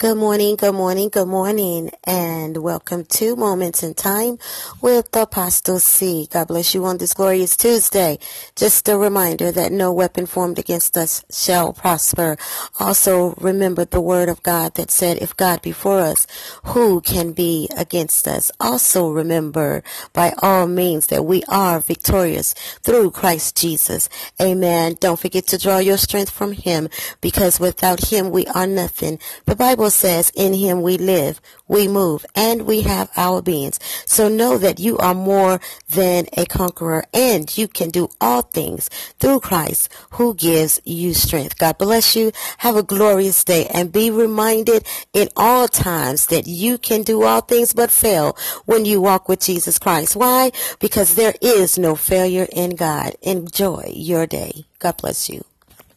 Good morning, good morning, good morning, and welcome to Moments in Time with Apostle C. God bless you on this glorious Tuesday. Just a reminder that no weapon formed against us shall prosper. Also, remember the word of God that said, if God be for us, who can be against us? Also, remember by all means that we are victorious through Christ Jesus. Amen. Don't forget to draw your strength from Him because without Him we are nothing. The Bible says, in him we live, we move, and we have our beings. So know that you are more than a conqueror and you can do all things through Christ who gives you strength. God bless you. Have a glorious day and be reminded in all times that you can do all things but fail when you walk with Jesus Christ. Why? Because there is no failure in God. Enjoy your day. God bless you.